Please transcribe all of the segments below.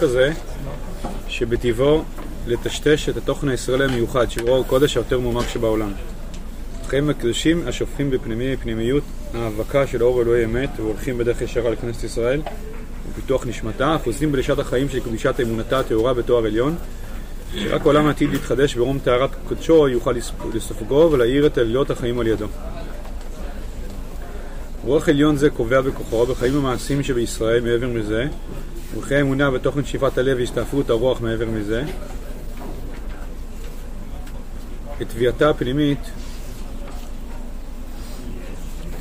כזה שבטבעו לטשטש את התוכן הישראלי המיוחד, שהוא אור הקודש היותר מועמק שבעולם. החיים הקדושים השופכים בפנימי פנימיות ההאבקה של אור אלוהי אמת והולכים בדרך ישרה לכנסת ישראל ופיתוח נשמתה, אחוזים בלשעת החיים של קדושת אמונתה הטהורה בתואר עליון, שרק עולם העתיד להתחדש ברום טהרת קודשו יוכל לספגו ולהאיר את עלילות החיים על ידו. רוח עליון זה קובע בכוחו בחיים המעשיים שבישראל מעבר מזה, ובחיי האמונה ותוכן שאיפת הלב והסתעפות הרוח מעבר מזה. את תביעתה הפנימית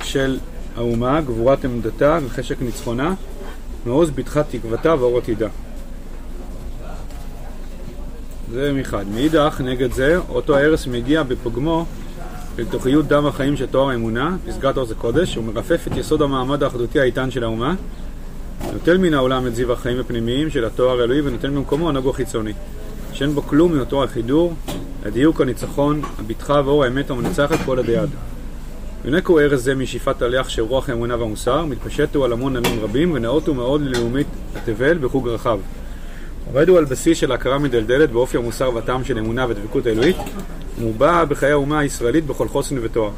של האומה, גבורת עמדתה וחשק ניצחונה, מעוז בתחת תקוותה ואור עתידה. זה מחד. מאידך, נגד זה, אותו ההרס מגיע בפוגמו אל תוכיות דם החיים של תואר האמונה, פסגת עוז הקודש, ומרפף את יסוד המעמד האחדותי האיתן של האומה, נוטל מן העולם את זיו החיים הפנימיים של התואר האלוהי ונותן במקומו הנגו החיצוני, שאין בו כלום מאותו החידור, הדיוק, הניצחון, הבטחה ואור האמת המנצחת כל עדי עד. ינקו ארז זה משאיפת הליח של רוח האמונה והמוסר, מתפשט הוא על המון עמים רבים ונאות הוא מאוד ללאומית התבל בחוג רחב. עובד הוא על בסיס של הכרה מדלדלת באופי המוסר והטעם של אמונה ודבקות האלוהית, ומובע בחיי האומה הישראלית בכל חוסן ותואר.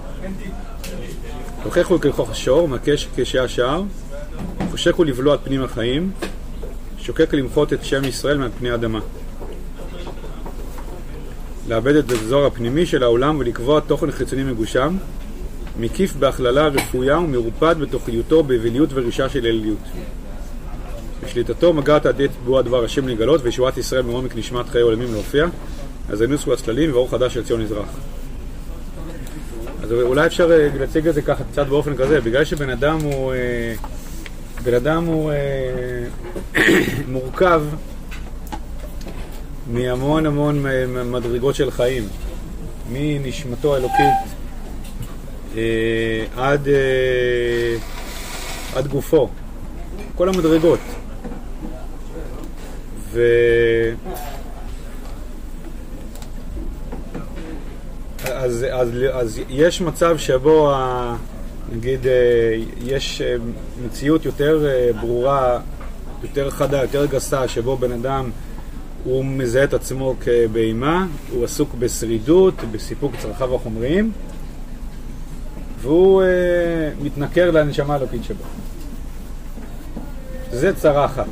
הוא ככוח השור, מקש כשעה שער, חושק הוא לבלוע את פנים החיים, שוקק למחות את שם ישראל מעל פני האדמה. לאבד את האזור הפנימי של העולם ולקבוע תוכן חיצוני מגושם, מקיף בהכללה רפויה ומרופד בתוכיותו באבליות ורישה של אליליות. בשליטתו מגעת עד עת בועה דבר השם לגלות וישועת ישראל מעומק נשמת חיי עולמים להופיע, אז הנוסו הצללים ואור חדש של ציון מזרח. אז אולי אפשר אה, להציג את זה ככה קצת באופן כזה, בגלל שבן אדם הוא, אה, בן אדם הוא אה, מורכב מהמון המון מדרגות של חיים, מנשמתו האלוקית עד, עד גופו, כל המדרגות. ו... אז, אז, אז יש מצב שבו, ה, נגיד, אה, יש אה, מציאות יותר אה, ברורה, יותר חדה, יותר גסה, שבו בן אדם הוא מזהה את עצמו כבהמה, הוא עסוק בשרידות, בסיפוק צרכיו החומריים, והוא מתנכר לנשמה האלוקית שבו. זה צרה אחת.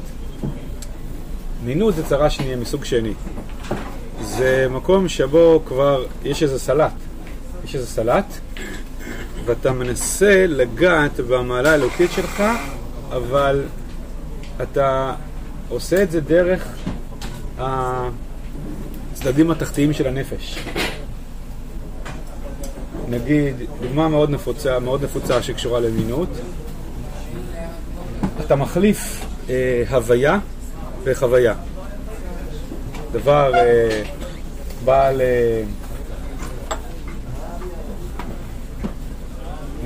מינות זה צרה שנייה מסוג שני. זה מקום שבו כבר יש איזה סלט. יש איזה סלט, ואתה מנסה לגעת במעלה האלוקית שלך, אבל אתה עושה את זה דרך הצדדים התחתיים של הנפש. נגיד, דוגמה מאוד נפוצה, מאוד נפוצה שקשורה למינות, אתה מחליף אה, הוויה וחוויה. דבר אה, בעל אה,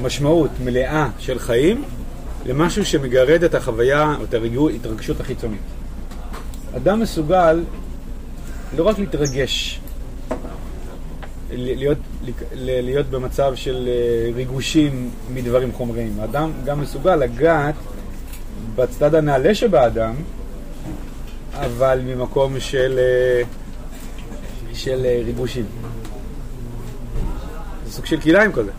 משמעות מלאה של חיים למשהו שמגרד את החוויה או את ההתרגשות החיצונית. אדם מסוגל לא רק להתרגש, להיות, להיות במצב של אה, ריגושים מדברים חומריים. האדם גם מסוגל לגעת בצד הנעלה שבאדם, אבל ממקום של, אה, של אה, ריגושים. זה סוג של כלאיים כזה.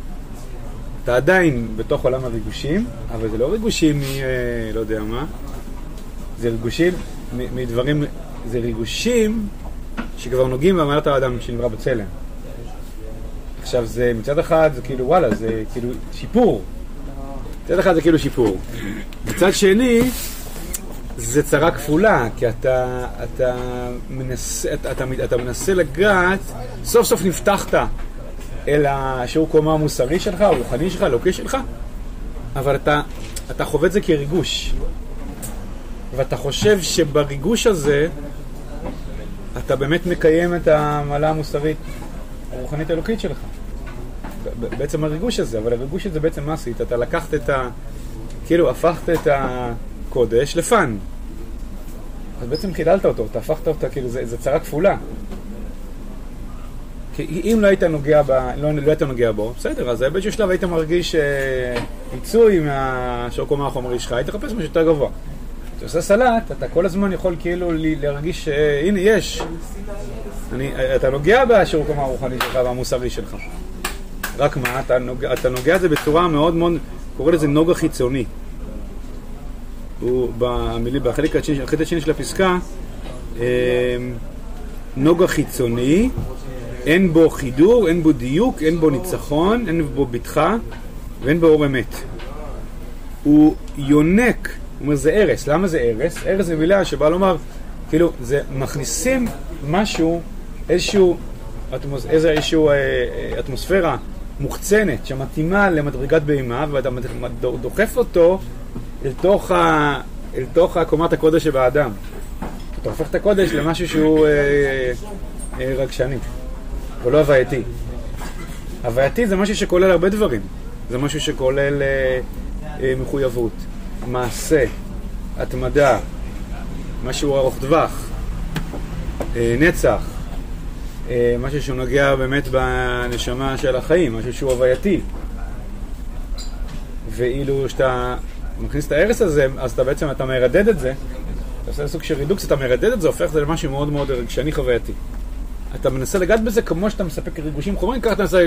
אתה עדיין בתוך עולם הריגושים, אבל זה לא ריגושים מ... אה, לא יודע מה, זה ריגושים מדברים, זה ריגושים שכבר נוגעים במעלת האדם שנברא בצלם. עכשיו זה מצד אחד זה כאילו וואלה זה כאילו שיפור. מצד אחד זה כאילו שיפור. מצד שני זה צרה כפולה כי אתה, אתה, מנסה, אתה, אתה, אתה מנסה לגעת סוף סוף נפתחת אל השיעור קומה המוסרי שלך, הרוחני שלך, הלוקי שלך, אבל אתה, אתה חווה את זה כריגוש. ואתה חושב שבריגוש הזה אתה באמת מקיים את המעלה המוסרית הרוחנית האלוקית שלך. בעצם הריגוש הזה, אבל הריגוש הזה בעצם מה עשית? אתה לקחת את ה... כאילו הפכת את הקודש לפן. אז בעצם חיללת אותו, אתה הפכת אותה, כאילו זה, זה צרה כפולה. כי אם לא היית נוגע, ב, לא, לא היית נוגע בו, בסדר, אז באיזשהו שלב היית מרגיש אה, פיצוי מהשוקומה החומרי שלך, היית מחפש משהו יותר גבוה. כשאתה עושה סלט, אתה כל הזמן יכול כאילו להרגיש שהנה יש. אני, אתה נוגע בשיעור קומה הרוחני שלך והמוסרי שלך. רק מה, אתה נוגע, אתה נוגע את זה בצורה מאוד מאוד, קורא לזה נוגה חיצוני. הוא במילים, בחלק השני של הפסקה, אמ, נוגה חיצוני, אין בו חידור, אין בו דיוק, אין בו ניצחון, אין בו בטחה ואין בו אור אמת. הוא יונק, הוא אומר זה ארס, למה זה ארס? ארס זה מילה שבאה לומר, כאילו, זה מכניסים משהו, איזשהו, אטמוס, איזשהו אה, אה, אטמוספירה מוחצנת שמתאימה למדרגת בהמה ואתה דוחף אותו אל תוך, ה, אל תוך קומת הקודש שבאדם. אתה הופך את הקודש למשהו שהוא אה, אה, רגשני, ולא הווייתי. הווייתי זה משהו שכולל הרבה דברים. זה משהו שכולל אה, אה, מחויבות, מעשה, התמדה, משהו ארוך טווח, אה, נצח, אה, משהו שהוא נוגע באמת בנשמה של החיים, משהו שהוא הווייתי. ואילו כשאתה מכניס את ההרס הזה, אז אתה בעצם, אתה מרדד את זה, אתה עושה סוג של רידוקס, אתה מרדד את זה, הופך את זה למשהו מאוד מאוד רגשני חווייתי. אתה מנסה לגעת בזה כמו שאתה מספק ריגושים חומרים, ככה אתה מנסה...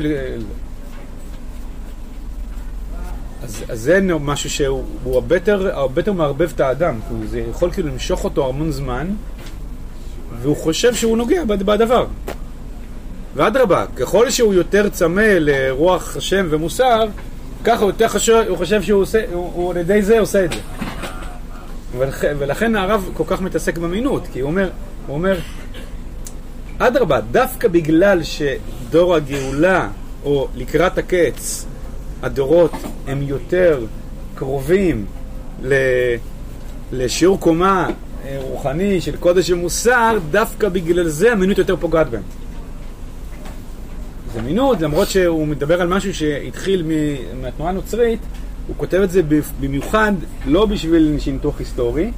אז, אז זה משהו שהוא הרבה יותר, מערבב את האדם, זה יכול כאילו למשוך אותו המון זמן, והוא חושב שהוא נוגע בדבר. ואדרבה, ככל שהוא יותר צמא לרוח השם ומוסר, ככה הוא יותר חשוב, הוא חושב שהוא עושה, הוא, הוא על ידי זה עושה את זה. ולכן, ולכן הרב כל כך מתעסק במינות, כי הוא אומר, הוא אומר, אדרבה, דווקא בגלל שדור הגאולה, או לקראת הקץ, הדורות הם יותר קרובים לשיעור קומה אה, רוחני של קודש ומוסר, דווקא בגלל זה המינות יותר פוגעת בהם. זה מינות, למרות שהוא מדבר על משהו שהתחיל מהתנועה הנוצרית, הוא כותב את זה במיוחד לא בשביל ניתוח היסטורי,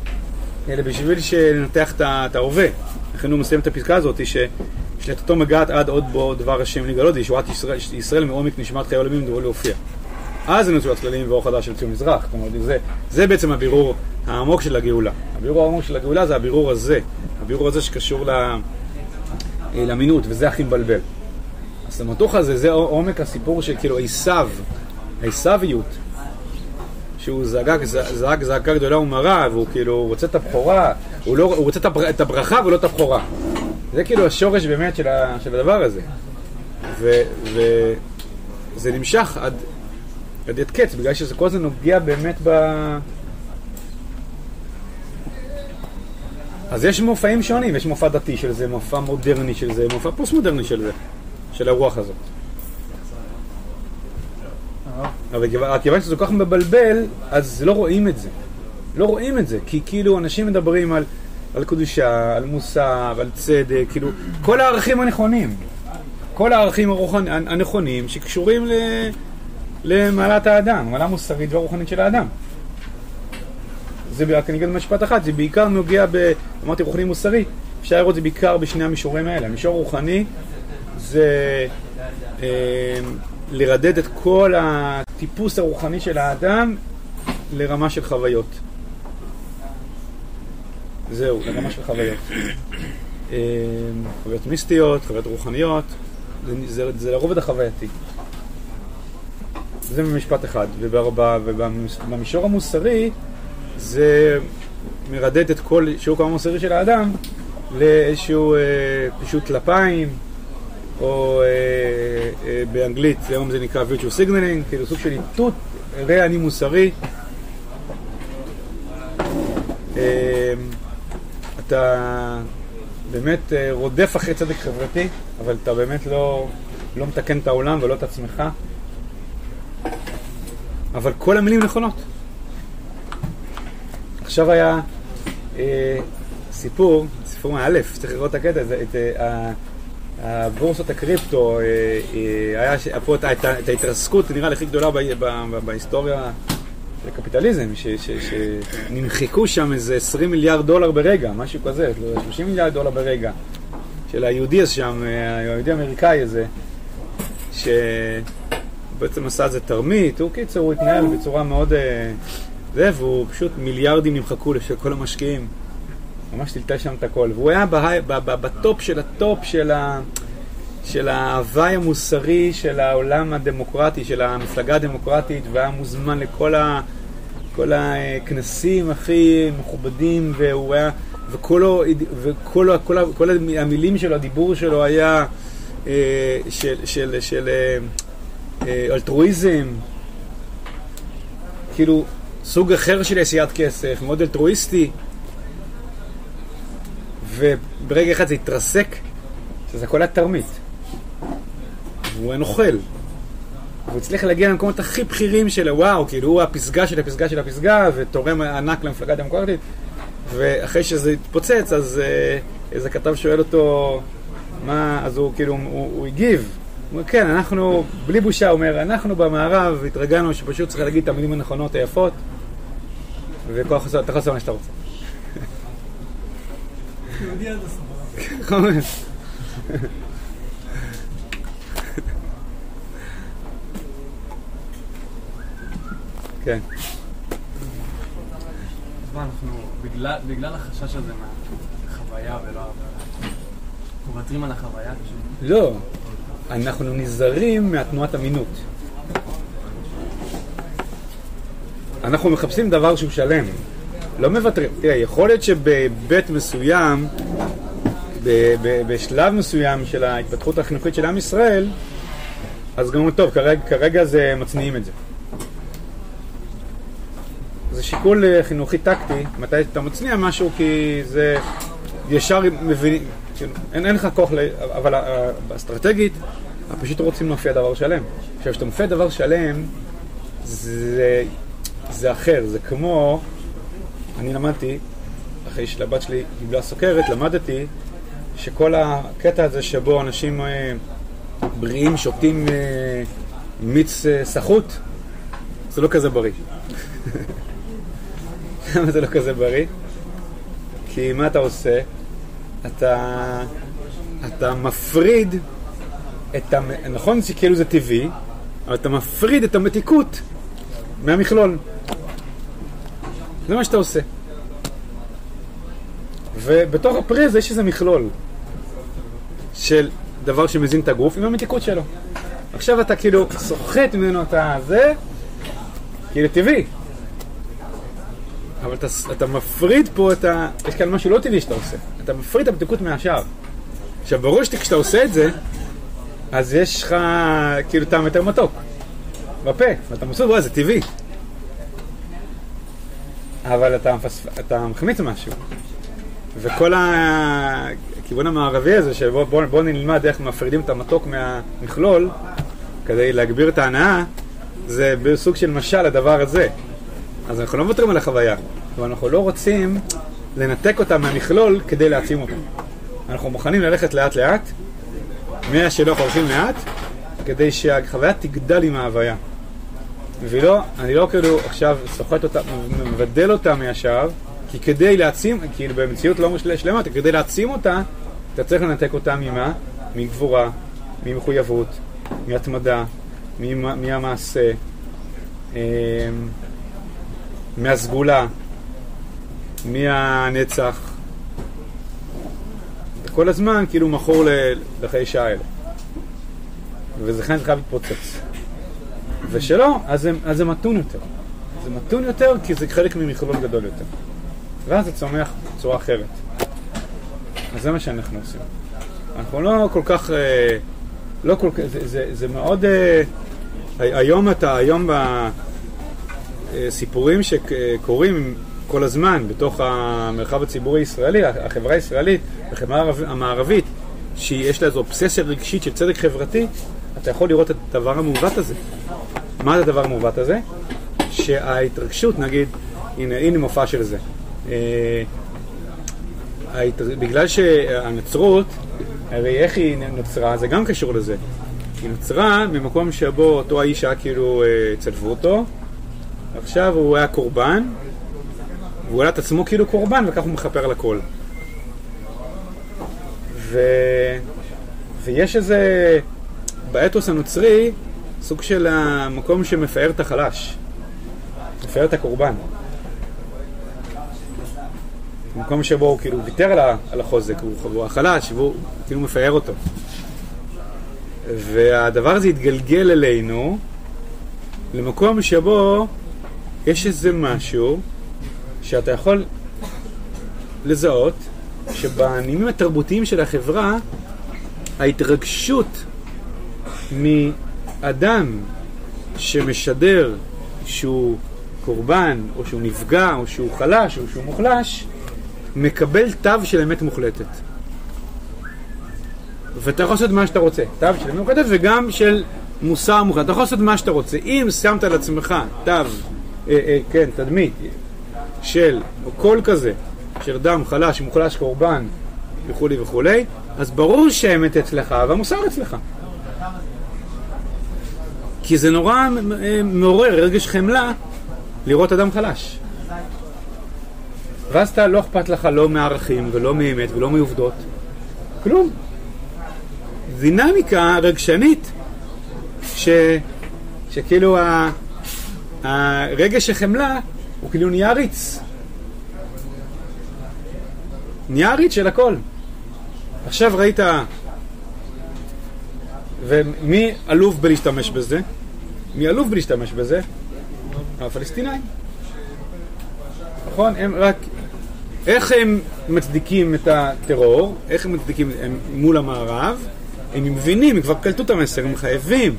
אלא בשביל שננתח את ההווה. לכן הוא מסיים את הפסקה הזאת, ששלטתו מגעת עד עוד בו דבר השם לגלות, וישועת ישראל, ישראל מעומק נשמת חיי עולמים דברו להופיע. אז נוצרו הצללים ואור חדש של ציון מזרח. אומרת, זה, זה בעצם הבירור העמוק של הגאולה. הבירור העמוק של הגאולה זה הבירור הזה. הבירור הזה שקשור למינות, וזה הכי מבלבל. הסמטוח הזה, זה עומק הסיפור של כאילו עשיו, העשוויות, שהוא זעק זעקה גדולה ומרה, והוא כאילו רוצה את הבכורה, הוא, לא, הוא רוצה את הברכה ולא את הבכורה. זה כאילו השורש באמת של, ה, של הדבר הזה. וזה נמשך עד, עד עד קץ, בגלל שזה כל זה נוגע באמת ב... אז יש מופעים שונים, יש מופע דתי של זה, מופע מודרני של זה, מופע פוסט מודרני של זה. של הרוח הזאת. אבל כיוון שזה כל כך מבלבל, אז לא רואים את זה. לא רואים את זה, כי כאילו אנשים מדברים על, על קדושה, על מוסר, על צדק, כאילו, כל הערכים הנכונים. כל הערכים הרוחנ... הנכונים שקשורים ל... למעלת האדם, מעלה מוסרית והרוחנית של האדם. זה רק אני אגיד משפט אחד, זה בעיקר נוגע ב... אמרתי רוחני מוסרי, אפשר לראות את זה בעיקר בשני המישורים האלה. המישור רוחני זה אה, לרדד את כל הטיפוס הרוחני של האדם לרמה של חוויות. זהו, לרמה של חוויות. אה, חוויות מיסטיות, חוויות רוחניות, זה לרובד החווייתי. זה במשפט אחד, ובמישור המוסרי זה מרדד את כל שיעור כמה מוסרי של האדם לאיזשהו אה, פישוט טלפיים, או אה, אה, באנגלית היום זה נקרא virtual signaling, כאילו סוג של איתות, ראה אני מוסרי. אה, אתה באמת אה, רודף אחרי צדק חברתי, אבל אתה באמת לא, לא מתקן את העולם ולא את עצמך. אבל כל המילים נכונות. עכשיו היה אה, סיפור, סיפור מאלף, צריך לראות את הקטע, הזה, את, אה, הבורסות הקריפטו, אה, אה, היה פה את ההתרסקות נראה לי הכי גדולה בהיסטוריה של הקפיטליזם, שנמחקו שם איזה 20 מיליארד דולר ברגע, משהו כזה, 30 מיליארד דולר ברגע, של היהודי שם, אה, היהודי האמריקאי הזה, שבעצם עשה איזה תרמית, הוא קיצור, הוא התנהל בצורה מאוד זה, והוא פשוט מיליארדים נמחקו של כל המשקיעים. ממש טלטל שם את הכל. והוא היה בטופ של הטופ של, ה, של ההוויי המוסרי של העולם הדמוקרטי, של המפלגה הדמוקרטית, והיה מוזמן לכל ה, כל הכנסים הכי מכובדים, והוא היה, וכל, וכל, כל, כל המילים שלו, הדיבור שלו היה אה, של, של, של אה, אה, אלטרואיזם, כאילו סוג אחר של עשיית כסף, מאוד אלטרואיסטי. וברגע אחד זה התרסק, שזה הכל היה תרמית. והוא היה נוכל. הוא הצליח להגיע למקומות הכי בכירים שלו, וואו, כאילו הוא הפסגה של הפסגה של הפסגה, ותורם ענק למפלגה הדמוקרטית. ואחרי שזה התפוצץ, אז אה, איזה כתב שואל אותו, מה, אז הוא כאילו, הוא, הוא הגיב. הוא אומר, כן, אנחנו, בלי בושה, הוא אומר, אנחנו במערב התרגלנו שפשוט צריך להגיד את המילים הנכונות היפות, וכוח אתה יכול לעשות מה שאתה רוצה. יהודי עד הסוף. כן. אנחנו, בגלל החשש הזה מהחוויה ולא... אנחנו מוותרים על החוויה? לא, אנחנו נזהרים מהתנועת אמינות. אנחנו מחפשים דבר שהוא שלם. לא מוותרים. תראה, יכול להיות שבבית מסוים, בשלב מסוים של ההתפתחות החינוכית של עם ישראל, אז גם טוב, כרגע, כרגע זה מצניעים את זה. שיקול אה, חינוכי טקטי, מתי אתה מצניע משהו, כי זה ישר מבין, כאילו, אין, אין לך כוח, ל... אבל אסטרטגית, פשוט רוצים להופיע דבר שלם. עכשיו, כשאתה מופיע דבר שלם, זה, זה אחר, זה כמו, אני למדתי, אחרי שלבת שלי קיבלה סוכרת, למדתי שכל הקטע הזה שבו אנשים אה, בריאים שותים אה, מיץ אה, סחוט, זה לא כזה בריא. למה זה לא כזה בריא? כי מה אתה עושה? אתה, אתה מפריד את המ... נכון שכאילו זה טבעי, אבל אתה מפריד את המתיקות מהמכלול. זה מה שאתה עושה. ובתוך הפרי הזה יש איזה מכלול של דבר שמזין את הגוף עם המתיקות שלו. עכשיו אתה כאילו סוחט ממנו את הזה, כאילו טבעי. אבל אתה, אתה מפריד פה את ה... יש כאן משהו לא טבעי שאתה עושה. אתה מפריד את המתיקות מהשאר. עכשיו, ברור שכשאתה עושה את זה, אז יש לך כאילו טעם יותר מתוק בפה, ואתה מבסוט, וואי, זה טבעי. אבל אתה, אתה מחמיץ משהו. וכל הכיוון המערבי הזה, שבוא בוא, בוא נלמד איך מפרידים את המתוק מהמכלול, כדי להגביר את ההנאה, זה בסוג של משל לדבר הזה. אז אנחנו לא מוותרים על החוויה, אבל אנחנו לא רוצים לנתק אותה מהמכלול כדי להעצים אותה. אנחנו מוכנים ללכת לאט לאט, מהשילוח הולכים לאט, כדי שהחוויה תגדל עם ההוויה. ולא, אני לא כאילו עכשיו סוחט אותה, מבדל אותה מהשאר, כי כדי להעצים, כאילו במציאות לא שלמה, כדי להעצים אותה, אתה צריך לנתק אותה ממה? מגבורה, ממחויבות, מהתמדה, מהמעשה, אמ, מהסגולה, מהנצח. כל הזמן כאילו מכור לחיי שעה האלה. ולכן זה חייב להתפוצץ. ושלא, אז זה, אז זה מתון יותר. זה מתון יותר כי זה חלק ממכלול גדול יותר. ואז זה צומח בצורה אחרת. אז זה מה שאנחנו עושים. אנחנו לא כל כך, אה, לא כל כך, זה, זה, זה מאוד, אה, היום אתה, היום בסיפורים שקורים כל הזמן בתוך המרחב הציבורי הישראלי, החברה הישראלית, החברה המערבית, שיש לה איזו אובססיה רגשית של צדק חברתי, אתה יכול לראות את הדבר המעוות הזה. מה זה הדבר המעוות הזה? שההתרגשות, נגיד, הנה, הנה מופע של זה. אה, בגלל שהנצרות, הרי איך היא נוצרה, זה גם קשור לזה. היא נוצרה ממקום שבו אותו האיש היה כאילו, אה, צלבו אותו, עכשיו הוא היה קורבן, והוא העלה את עצמו כאילו קורבן, וכך הוא מכפר על הכל. ו... ויש איזה, באתוס הנוצרי, סוג של המקום שמפאר את החלש, מפאר את הקורבן. במקום שבו הוא כאילו ויתר על החוזק, הוא הוא החלש, והוא כאילו מפאר אותו. והדבר הזה התגלגל אלינו למקום שבו יש איזה משהו שאתה יכול לזהות שבנימים התרבותיים של החברה ההתרגשות מאדם שמשדר שהוא קורבן, או שהוא נפגע, או שהוא חלש, או שהוא מוחלש, מקבל תו של אמת מוחלטת. ואתה יכול לעשות מה שאתה רוצה, תו של אמת מוחלטת וגם של מוסר מוחלט. אתה יכול לעשות מה שאתה רוצה. אם שמת על עצמך תו, אה, אה, כן, תדמית של, או קול כזה, של דם חלש, מוחלש, קורבן, וכולי וכולי, אז ברור שהאמת אצלך והמוסר אצלך. כי זה נורא מעורר רגש חמלה לראות אדם חלש. ואז אתה לא אכפת לך לא מערכים ולא מאמת ולא מעובדות. כלום. דינמיקה רגשנית ש... שכאילו ה... הרגש החמלה הוא כאילו נהיה עריץ. נהיה עריץ של הכל. עכשיו ראית... ומי עלוב בלהשתמש בזה? מי עלוב בלהשתמש בזה? הפלסטינאים. נכון? הם רק... איך הם מצדיקים את הטרור? איך הם מצדיקים הם מול המערב? הם מבינים, הם כבר קלטו את המסר, הם חייבים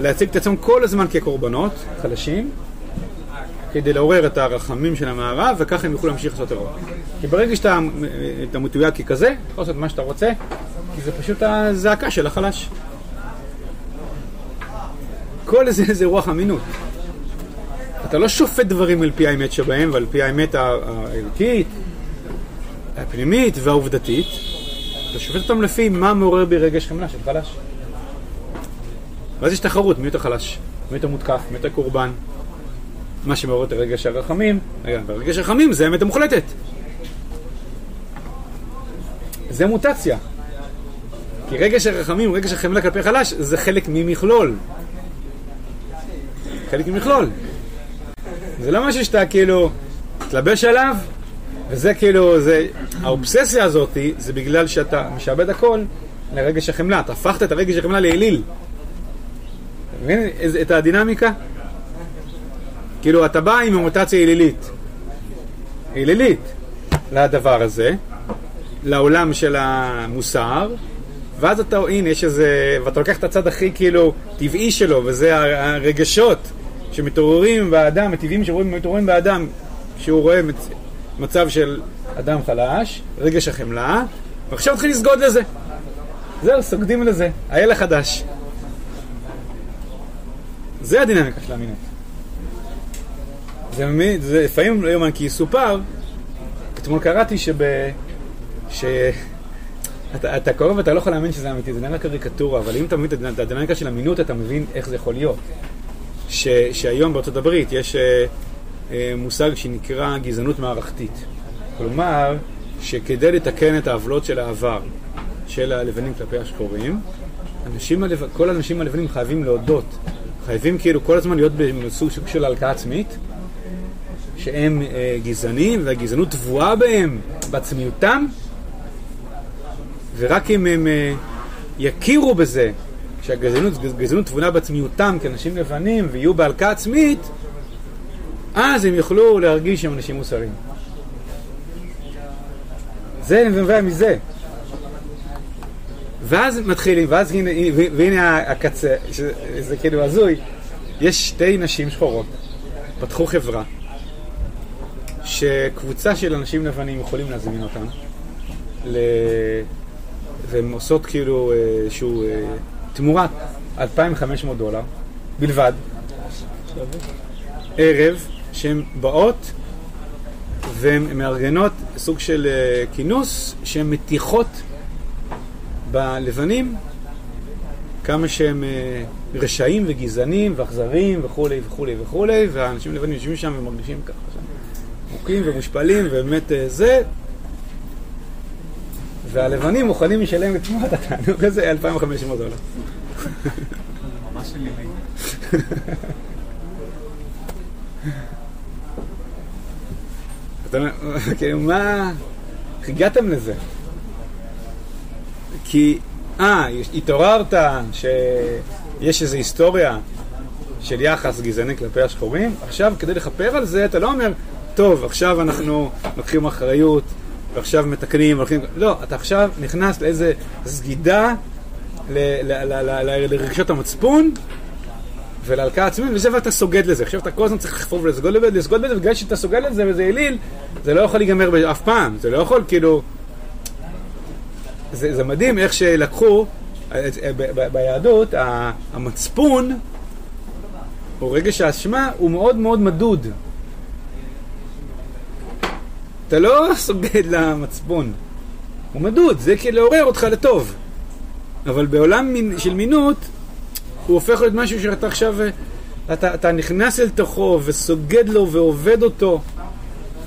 להציג את עצמם כל הזמן כקורבנות חלשים, כדי לעורר את הרחמים של המערב, וככה הם יוכלו להמשיך לעשות טרור. כי ברגע שאתה אתה מתויג ככזה, אתה יכול לעשות מה שאתה רוצה, כי זה פשוט הזעקה של החלש. כל זה זה רוח אמינות. אתה לא שופט דברים על פי האמת שבהם ועל פי האמת הערכית, הפנימית והעובדתית, אתה שופט אותם לפי מה מעורר בי רגש חמלה של חלש. ואז יש תחרות, מי יותר חלש, מי יותר מותקף, מי יותר קורבן. מה שמעורר את הרגש הרחמים, והרגש הרחמים זה האמת המוחלטת. זה מוטציה. כי רגש הרחמים, רגש החמלה כלפי חלש, זה חלק ממכלול. חלק ממכלול. זה לא משהו שאתה כאילו תלבש עליו, וזה כאילו, זה, האובססיה הזאת זה בגלל שאתה משעבד הכל לרגש החמלה. אתה הפכת את הרגש החמלה לאליל. אתה מבין את הדינמיקה? כאילו, אתה בא עם המוטציה אלילית. אלילית לדבר הזה, לעולם של המוסר, ואז אתה, הנה, יש איזה, ואתה לוקח את הצד הכי כאילו טבעי שלו, וזה הרגשות שמתעוררים באדם, הטבעים שמתעוררים באדם, שהוא רואה מצב של אדם חלש, רגש החמלה, ועכשיו תתחיל לסגוד לזה. זהו, סוגדים לזה, האל החדש. זה הדינמיקה של המינות. זה, זה לפעמים לא יאומן כי יסופר, אתמול קראתי שב... ש... אתה, אתה קורא ואתה לא יכול להאמין שזה אמיתי, זה נראה קריקטורה, אבל אם אתה מבין את הדינמיקה של אמינות, אתה מבין איך זה יכול להיות. ש, שהיום בארצות הברית יש אה, אה, מושג שנקרא גזענות מערכתית. כלומר, שכדי לתקן את העוולות של העבר של הלבנים כלפי השחורים, אנשים הלב... כל האנשים הלבנים חייבים להודות, חייבים כאילו כל הזמן להיות בסוג של הלקאה עצמית, שהם אה, גזענים והגזענות טבועה בהם, בעצמיותם, ורק אם הם אה, יכירו בזה שהגזענות טבונה בעצמיותם כאנשים לבנים ויהיו בהלקאה עצמית, אז הם יוכלו להרגיש שהם אנשים מוסריים. זה נובע מזה. ואז מתחילים, ואז הנה, והנה הקצה, שזה כאילו הזוי, יש שתי נשים שחורות, פתחו חברה, שקבוצה של אנשים לבנים יכולים להזמין אותם, ל... והן עושות כאילו איזשהו תמורת 2,500 דולר בלבד, ערב, שהן באות והן מארגנות סוג של כינוס שהן מתיחות בלבנים כמה שהם רשעים וגזענים ואכזריים וכולי וכולי וכולי והאנשים הלבנים יושבים שם ומרגישים ככה מוכים ומושפלים ובאמת זה והלבנים מוכנים לשלם את תמורת התענוג הזה 2,500 דולר. ממש. אתה אומר, כאילו, מה... איך הגעתם לזה? כי, אה, התעוררת שיש איזו היסטוריה של יחס גזעני כלפי השחורים, עכשיו כדי לכפר על זה, אתה לא אומר, טוב, עכשיו אנחנו לוקחים אחריות, ועכשיו מתקנים, הולכים... לא, אתה עכשיו נכנס לאיזה סגידה לרגשות המצפון ולהלקאה עצמית, וזה ואתה סוגד לזה. עכשיו אתה כל הזמן צריך לחפור ולסגוד לזה, לסגוד לזה, ובגלל שאתה סוגד לזה וזה אליל, זה לא יכול להיגמר אף פעם. זה לא יכול, כאילו... זה, זה מדהים איך שלקחו, ביהדות, המצפון, או רגש האשמה, הוא מאוד מאוד מדוד. אתה לא סוגד למצפון, הוא מדוד, זה כאילו לעורר אותך לטוב. אבל בעולם של מינות, הוא הופך להיות משהו שאתה עכשיו, אתה, אתה נכנס אל תוכו וסוגד לו ועובד אותו.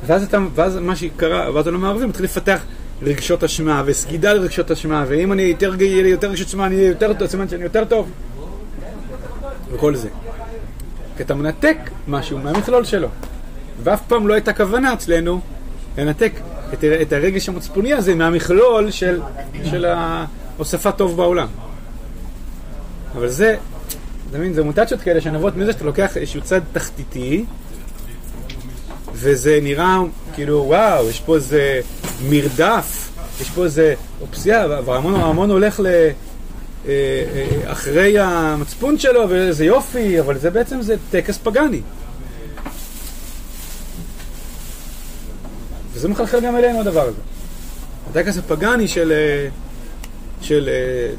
ואז, אתה, ואז מה שקרה, ואז העולם הערבי מתחיל לפתח רגשות אשמה וסגידה לרגשות אשמה, ואם אני יותר, יהיה לי יותר רגשות אשמה, אני אהיה יותר טוב, סימן שאני יותר טוב. וכל זה. כי אתה מנתק משהו מהמכלול שלו. ואף פעם לא הייתה כוונה אצלנו לנתק את, את הרגש המצפוני הזה מהמכלול של, של הוספת טוב בעולם. אבל זה, אתה מבין, זה מוטציות כאלה שנובעות מזה שאתה לוקח איזשהו צד תחתיתי, וזה נראה כאילו, וואו, יש פה איזה מרדף, יש פה איזה אופסיה, והמון המון הולך ל... אה, אה, אחרי המצפון שלו, וזה יופי, אבל זה בעצם זה טקס פגאני. וזה מחלחל גם אלינו הדבר הזה. הטקס הפגאני של, אה, של אה,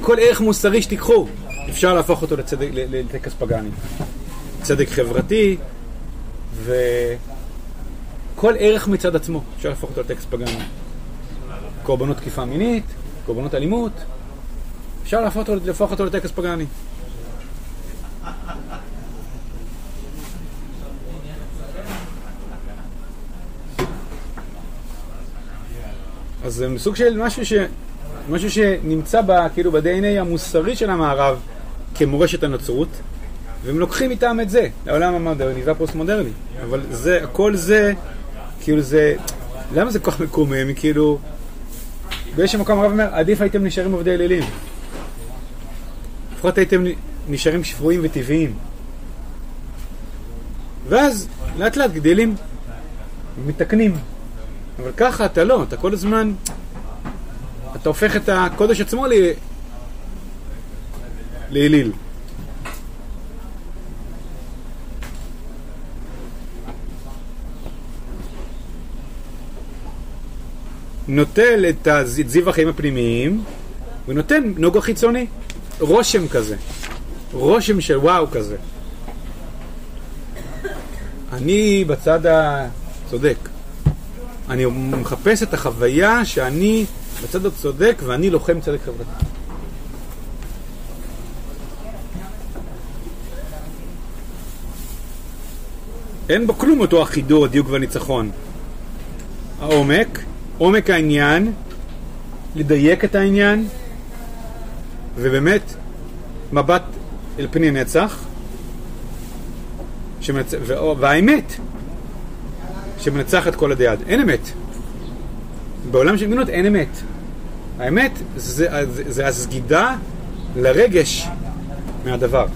כל ערך מוסרי שתיקחו, אפשר להפוך אותו לצדק, לטקס פגאני. צדק חברתי וכל ערך מצד עצמו, אפשר להפוך אותו לטקס פגאני. קורבנות תקיפה מינית, קורבנות אלימות, אפשר להפוך אותו, להפוך אותו לטקס פגאני. אז זה סוג של משהו, ש... משהו שנמצא ב... כאילו ב-DNA המוסרי של המערב כמורשת הנצרות, והם לוקחים איתם את זה לעולם המודרני והפוסט-מודרני. אבל זה, כל זה, כאילו זה, למה זה כל כך מקומם? כאילו, באיזשהו מקום הרב אומר, עדיף הייתם נשארים עובדי אלילים. לפחות הייתם נשארים שפויים וטבעיים. ואז לאט לאט גדלים, מתקנים. אבל ככה אתה לא, אתה כל הזמן, אתה הופך את הקודש עצמו ל... לאליל. נוטל את זיו החיים הפנימיים ונותן נוגו חיצוני, רושם כזה, רושם של וואו כזה. אני בצד הצודק. אני מחפש את החוויה שאני בצד הצודק ואני לוחם צדק חברתי. אין בו כלום אותו החידור, הדיוק והניצחון. העומק, עומק העניין, לדייק את העניין, ובאמת, מבט אל פני נצח, שמצ... והאמת, שמנצח את כל הדעת. אין אמת. בעולם של גמינות אין אמת. האמת זה, זה, זה הסגידה לרגש מהדבר.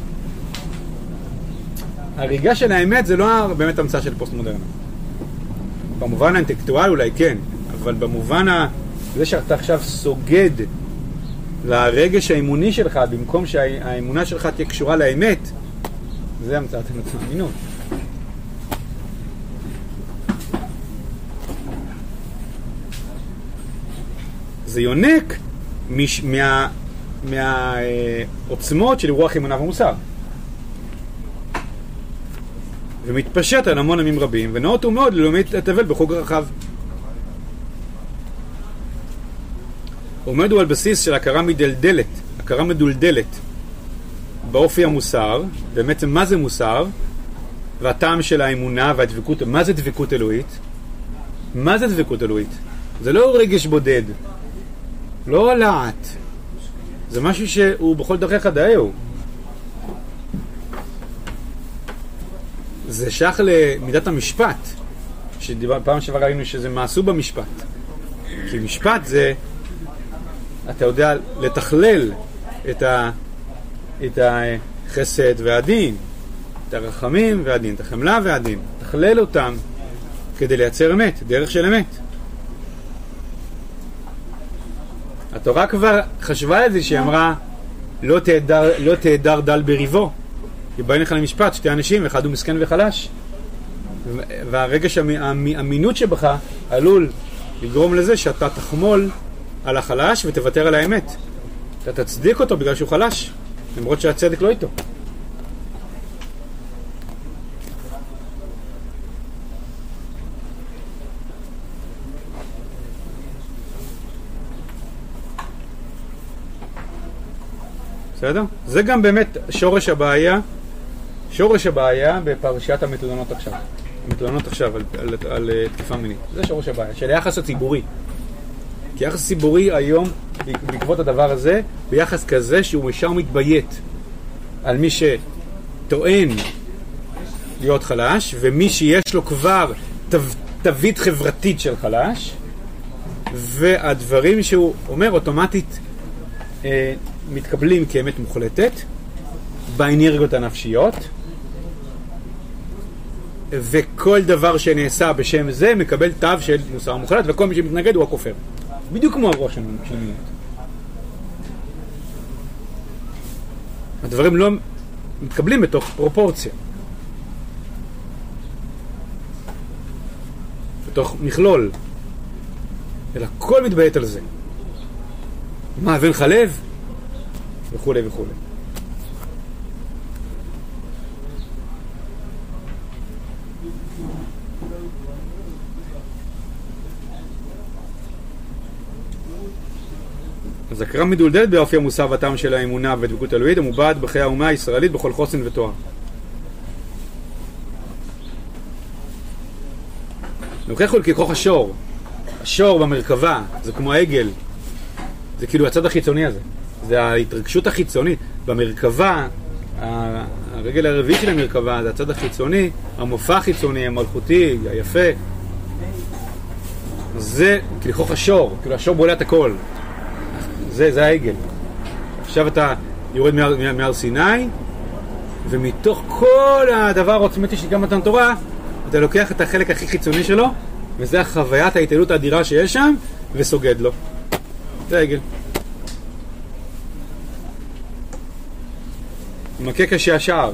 הריגה של האמת זה לא באמת המצאה של פוסט מודרנה. במובן האינטלקטואל אולי כן, אבל במובן ה... זה שאתה עכשיו סוגד לרגש האמוני שלך במקום שהאמונה שלך תהיה קשורה לאמת, זה המצאת האמינות. זה יונק מש, מה, מהעוצמות של רוח אמונה ומוסר. ומתפשט על המון עמים רבים, ונאות הוא מאוד ללומד לתבל בחוג רחב. עומד הוא על בסיס של הכרה מדלדלת, הכרה מדולדלת באופי המוסר, באמת מה זה מוסר, והטעם של האמונה והדבקות, מה זה דבקות אלוהית? מה זה דבקות אלוהית? זה לא רגש בודד, לא להט. זה משהו שהוא בכל דרכיך דאהו. זה שייך למידת המשפט, שפעם שעברה ראינו שזה מעשו במשפט. כי משפט זה, אתה יודע לתכלל את, ה, את החסד והדין, את הרחמים והדין, את החמלה והדין, תכלל אותם כדי לייצר אמת, דרך של אמת. התורה כבר חשבה על זה, שהיא אמרה לא תהדר, לא תהדר דל בריבו. כי באים לך למשפט שתי אנשים, אחד הוא מסכן וחלש. והרגש האמינות שבך עלול לגרום לזה שאתה תחמול על החלש ותוותר על האמת. אתה תצדיק אותו בגלל שהוא חלש, למרות שהצדק לא איתו. בסדר? זה גם באמת שורש הבעיה, שורש הבעיה בפרשיית המתלונות עכשיו. המתלונות עכשיו על, על, על, על אה, תקיפה מינית. זה שורש הבעיה, של היחס הציבורי. כי יחס ציבורי היום, בעקבות הדבר הזה, ביחס כזה שהוא ישר מתביית על מי שטוען להיות חלש, ומי שיש לו כבר תווית חברתית של חלש, והדברים שהוא אומר אוטומטית אה, מתקבלים כאמת מוחלטת באנרגיות הנפשיות, וכל דבר שנעשה בשם זה מקבל תו של מוסר מוחלט, וכל מי שמתנגד הוא הכופר. בדיוק כמו הרוח של מיניות. הדברים לא מתקבלים בתוך פרופורציה. בתוך מכלול. אלא הכל מתביית על זה. מה, אבן חלב? וכולי וכולי. אז הקרב מדולדלת באופי המוסר והטעם של האמונה ודבקות אלוהית המובעת בחיי האומה הישראלית בכל חוסן ותואר. נוכח הוא ככוח השור. השור במרכבה, זה כמו העגל. זה כאילו הצד החיצוני הזה. זה ההתרגשות החיצונית. במרכבה, הרגל הרביעי של המרכבה זה הצד החיצוני, המופע החיצוני, המלכותי, היפה. זה כלכוך השור, כאילו השור בולע את הכל. זה, זה העגל. עכשיו אתה יורד מהר סיני, ומתוך כל הדבר העוצמתי של גם מתן תורה, אתה לוקח את החלק הכי חיצוני שלו, וזה החוויית ההתעלות האדירה שיש שם, וסוגד לו. זה העגל. מכה קשה השער.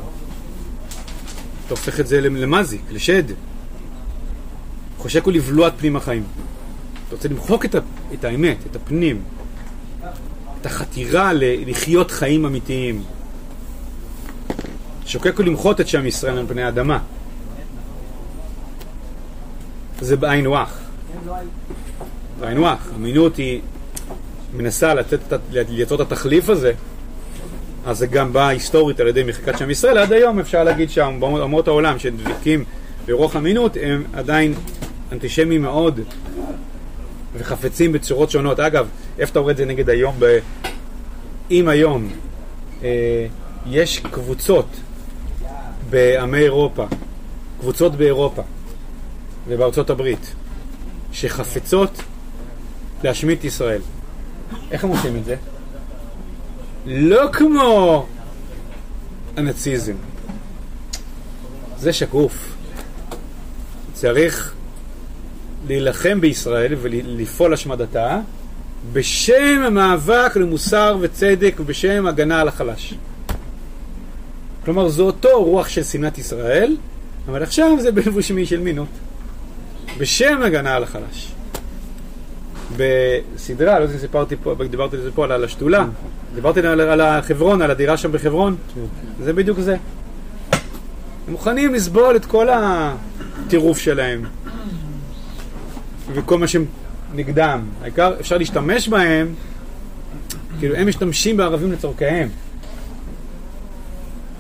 אתה הופך את זה למזיק, לשד. חושק הוא לבלוע את פנים החיים. אתה רוצה למחוק את, ה, את האמת, את הפנים. את החתירה לחיות חיים אמיתיים. שוקק הוא למחות את שם ישראל על פני האדמה. זה בעין ווח. בעין ווח. אמינות היא מנסה לתת, לייצר את התחליף הזה אז זה גם בא היסטורית על ידי מחיקת שם ישראל, עד היום אפשר להגיד שאומות העולם שדבקים ברוח אמינות הם עדיין אנטישמים מאוד וחפצים בצורות שונות. אגב, איפה אתה רואה את זה נגד היום? ב... אם היום אה, יש קבוצות בעמי אירופה, קבוצות באירופה ובארצות הברית שחפצות להשמיד את ישראל, איך הם עושים את זה? לא כמו הנאציזם. זה שקוף. צריך להילחם בישראל ולפעול השמדתה בשם המאבק למוסר וצדק ובשם הגנה על החלש. כלומר, זה אותו רוח של שנאת ישראל, אבל עכשיו זה בלבוש מי של מינות. בשם הגנה על החלש. בסדרה, לא יודע אם סיפרתי פה, דיברתי על זה פה, על השתולה, דיברתי על, על החברון, על הדירה שם בחברון, זה בדיוק זה. הם מוכנים לסבול את כל הטירוף שלהם וכל מה שהם נגדם. העיקר אפשר להשתמש בהם, כאילו הם משתמשים בערבים לצורכיהם.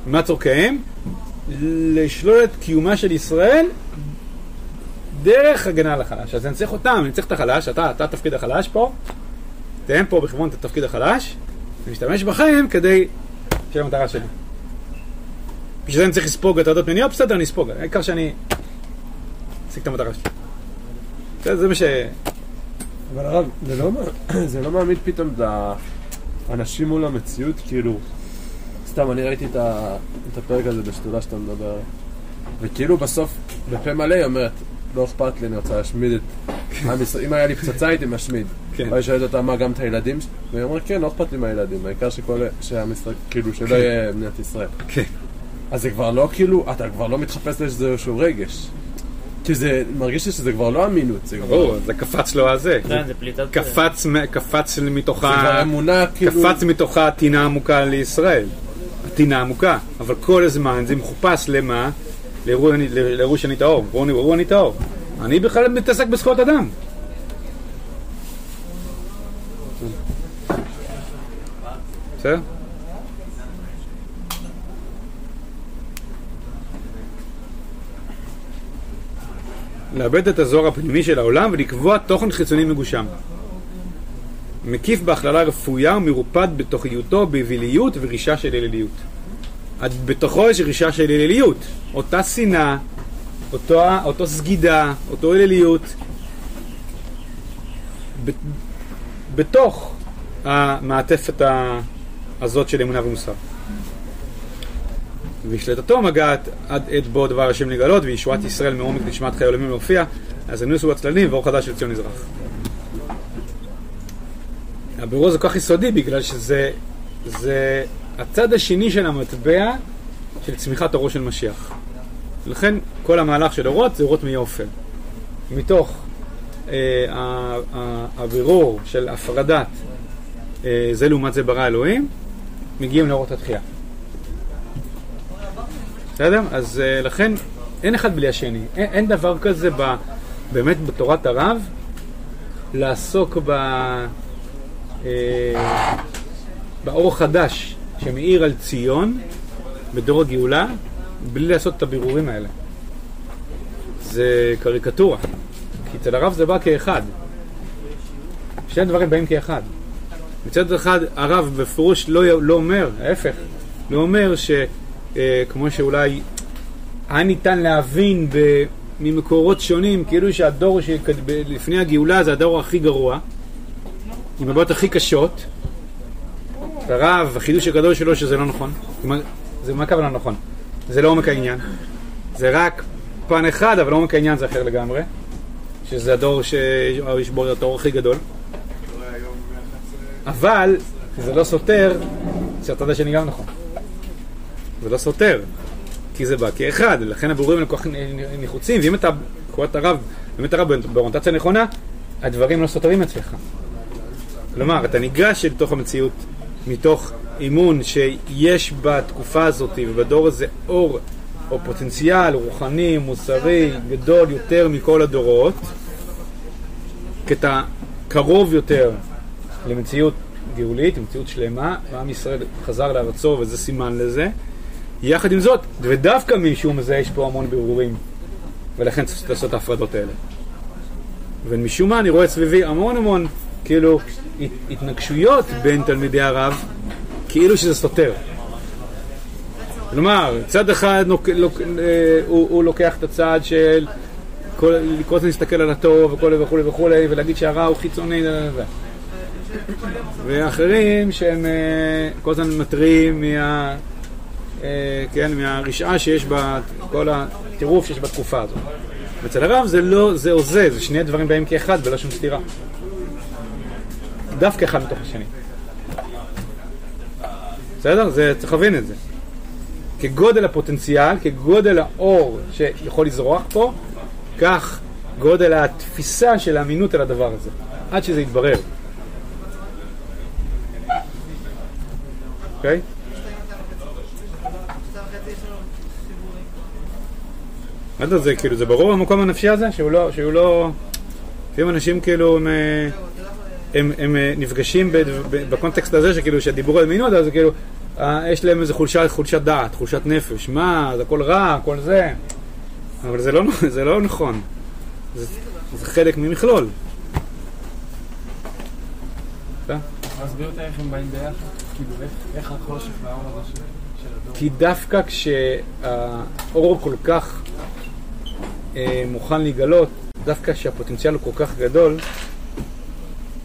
מה צורכיהם? לשלול את קיומה של ישראל דרך הגנה על החלש. אז אני צריך אותם, אני צריך את החלש, אתה, אתה תפקיד החלש פה, אתם פה בחברון את התפקיד החלש, אני משתמש בכם כדי שיהיה המטרה שלי. בשביל זה אני צריך לספוג הטרדות מיניות, בסדר, אני אספוג, העיקר שאני אשיג את המטרה שלי. זה זה מה ש... אבל הרב, זה לא, זה לא מעמיד פתאום את האנשים מול המציאות, כאילו... סתם, אני ראיתי את, ה, את הפרק הזה בשדולה שאתה מדבר, וכאילו בסוף, בפה מלא היא אומרת, לא אכפת לי, אני רוצה להשמיד את... עם ישראל." אם היה לי פצצה הייתי משמיד. כן. והיא שואלת אותה, מה, גם את הילדים? ש-" והיא אומרת, כן, לא אכפת לי מהילדים, העיקר שכל... ישראל, כאילו, שלא כן. יהיה מדינת ישראל. כן. אז זה כבר לא כאילו, אתה כבר לא מתחפש לאיזה איזשהו רגש. כי זה, מרגיש לי שזה כבר לא אמינות, זה כבר... ברור, זה קפץ לו הזה. כן, זה פליטת... קפץ, מ- קפץ זה כבר מתוכה, אמונה, כאילו... קפץ מתוכה טינה עמוקה לישראל. טינה עמוקה. אבל כל הזמן זה מחופש למה? לאירוע שאני טהור. בואו אירוע אני טהור. אני בכלל מתעסק בזכויות אדם. בסדר? לאבד את הזוהר הפנימי של העולם ולקבוע תוכן חיצוני מגושם. מקיף בהכללה רפויה ומרופד בתוכיותו באוויליות ורישה של אליליות. בתוכו יש רישה של אליליות. אותה שנאה, אותו, אותו סגידה, אותו אליליות. בתוך המעטפת ה- הזאת של אמונה ומוסר. והשלטתו מגעת עד עת בו דבר השם לגלות וישועת ישראל מעומק נשמת חיי עולמים להופיע אז הנוסו הצללים ואור חדש של ציון מזרח. הבירור הזה כל כך יסודי בגלל שזה זה הצד השני של המטבע של צמיחת אורו של משיח. לכן כל המהלך של אורות זה אורות מיופל. מתוך אה, הבירור של הפרדת אה, זה לעומת זה ברא אלוהים, מגיעים לאורות התחייה. בסדר? אז אה, לכן אין אחד בלי השני. אין, אין דבר כזה ב, באמת בתורת הרב לעסוק ב, אה, באור חדש שמאיר על ציון בדור הגאולה בלי לעשות את הבירורים האלה. זה קריקטורה. כי אצל הרב זה בא כאחד. שני הדברים באים כאחד. מצד אחד הרב בפירוש לא, לא אומר, ההפך, לא אומר שכמו שאולי היה ניתן להבין ב, ממקורות שונים, כאילו שהדור שלפני הגאולה זה הדור הכי גרוע, עם הבעיות הכי קשות, הרב, החידוש הגדול שלו שזה לא נכון. זה מה הכוונה נכון? זה לא עומק העניין. זה רק פן אחד, אבל עומק העניין זה אחר לגמרי. שזה הדור שיש בו את האור הכי גדול. אבל זה לא סותר שהצד השני גם נכון. זה לא סותר, כי זה בא כאחד, לכן הבירורים האלה כל כך נחוצים, ואם אתה את הרב, באמת הרב באוריינטציה נכונה, הדברים לא סותרים אצלך. כלומר, אתה ניגש אל תוך המציאות מתוך אימון שיש בתקופה הזאת ובדור הזה אור או פוטנציאל רוחני, מוסרי, גדול יותר מכל הדורות, כי אתה קרוב יותר למציאות גאולית, למציאות שלמה, ועם ישראל חזר לארצו וזה סימן לזה. יחד עם זאת, ודווקא משום זה יש פה המון בירורים, ולכן צריך לעשות את ההפרדות האלה. ומשום מה אני רואה סביבי המון המון כאילו הת- התנגשויות בין תלמידי הרב, כאילו שזה סותר. כלומר, צד אחד נוק, לוק, אה, הוא, הוא לוקח את הצד של כל, כל הזמן להסתכל על הטוב וכולי וכולי וכולי ולהגיד שהרע הוא חיצוני ו... ואחרים שהם אה, כל הזמן מתריעים מה... אה, כן, מהרשעה שיש בה, כל הטירוף שיש בתקופה הזאת. ואצל הרב זה לא זה או זה, זה שני דברים באים כאחד ולא שום סתירה. דווקא אחד מתוך השני. בסדר? זה, צריך להבין את זה. כגודל הפוטנציאל, כגודל האור שיכול לזרוח פה, כך גודל התפיסה של האמינות על הדבר הזה, עד שזה יתברר. אוקיי? מה זה, זה כאילו, זה ברור במקום הנפשי הזה, שהוא לא, שהוא לא... לפעמים אנשים כאילו הם, אה, הם, הם אה, נפגשים בקונטקסט הזה, שכאילו, שהדיבור על מינות, אז כאילו, אה, יש להם איזה חולשה, חולשת דעת, חולשת נפש, מה, זה הכל רע, הכל זה. אבל זה לא, זה לא נכון. זה, זה חלק ממכלול. כאילו? כי דווקא כשהאור כל כך אה, מוכן להיגלות, דווקא שהפוטנציאל הוא כל כך גדול,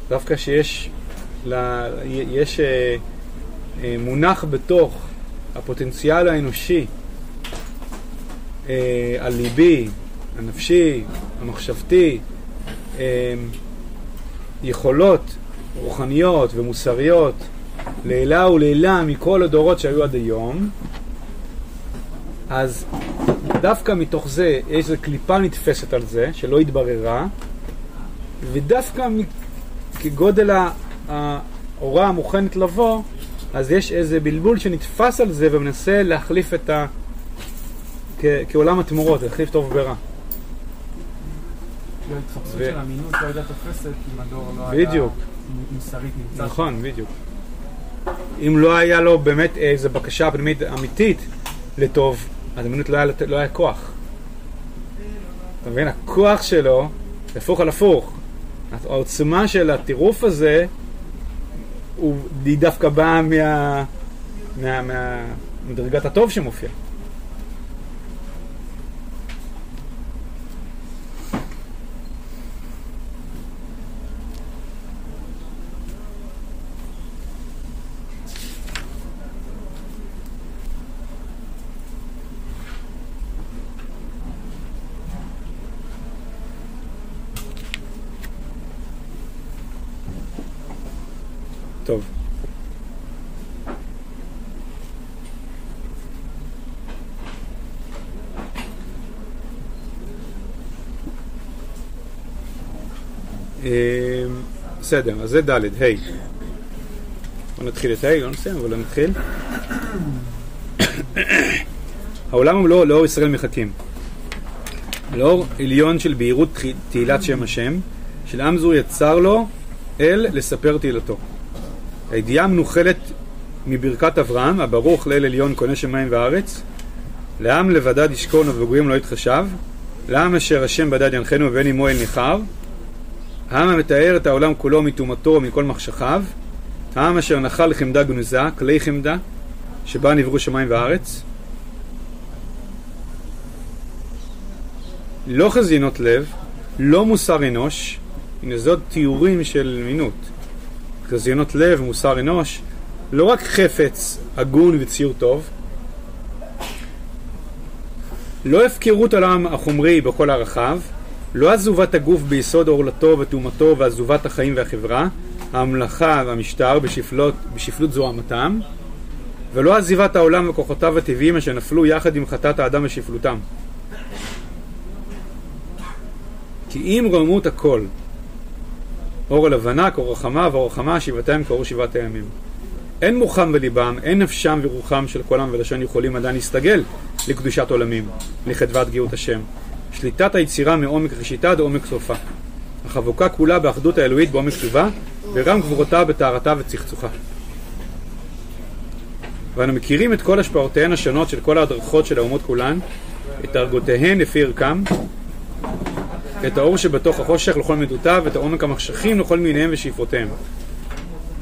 דווקא שיש לה, יש אה, אה, מונח בתוך הפוטנציאל האנושי אה, הליבי, הנפשי, המחשבתי, אה, יכולות רוחניות ומוסריות לעילה ולעילה מכל הדורות שהיו עד היום, אז דווקא מתוך זה יש איזו קליפה נתפסת על זה, שלא התבררה, ודווקא כגודל ההוראה המוכנת לבוא, אז יש איזה בלבול שנתפס על זה ומנסה להחליף את ה... כ... כעולם התמורות, להחליף טוב ורע. ההתחפשות של אמינות לא הייתה תופסת אם הדור לא היה בדיוק. מוסרית נמצא. נכון, בדיוק. אם לא היה לו באמת איזו בקשה פנימית אמיתית לטוב, אז אמינות לא היה, לא היה כוח. אתה מבין? הכוח שלו, הפוך על הפוך. העוצמה של הטירוף הזה, הוא, היא דווקא באה מה, מה, מה, מדרגת הטוב שמופיע. טוב. אמ, בסדר, אז זה ד', ה'. בוא נתחיל את ה', לא נסיים, אבל נתחיל. העולם הוא לא לאור ישראל מחכים. לאור עליון של בהירות תהילת שם השם, של עם זו יצר לו אל לספר תהילתו. הידיעה מנוחלת מברכת אברהם, הברוך לאל עליון קונה שמיים וארץ, לעם לבדד ישכון ובגויים לא יתחשב, לעם אשר השם בדד ינחנו ואין עמו אל ניכר, העם המתאר את העולם כולו מטומאתו ומכל מחשכיו, העם אשר נחל חמדה גנוזה, כלי חמדה, שבה נבראו שמיים וארץ. לא חזינות לב, לא מוסר אנוש, הנה זאת תיאורים של מינות. חזיונות לב, מוסר אנוש, לא רק חפץ הגון וציור טוב, לא הפקרות העולם החומרי בכל הרחב, לא עזובת הגוף ביסוד עורלתו וטומאתו ועזובת החיים והחברה, הממלכה והמשטר בשפלות, בשפלות זוהמתם, ולא עזיבת העולם וכוחותיו הטבעיים אשר נפלו יחד עם חטאת האדם ושפלותם. כי אם רוממות הכל אור הלבנה כאור החמה ואור החמה שבעתיים כאור שבעת הימים. אין מוחם בליבם, אין נפשם ורוחם של כל עם ולשון יכולים עדיין להסתגל לקדושת עולמים, לחדוות גאות השם. שליטת היצירה מעומק ראשיתה עד עומק סופה. החבוקה כולה באחדות האלוהית בעומק טובה, ורם גבורתה בטהרתה וצחצוחה. ואנו מכירים את כל השפעותיהן השונות של כל ההדרכות של האומות כולן, את דרגותיהן לפי ערכם, את האור שבתוך החושך לכל מידותיו, ואת העומק המחשכים לכל מיניהם ושאיפותיהם.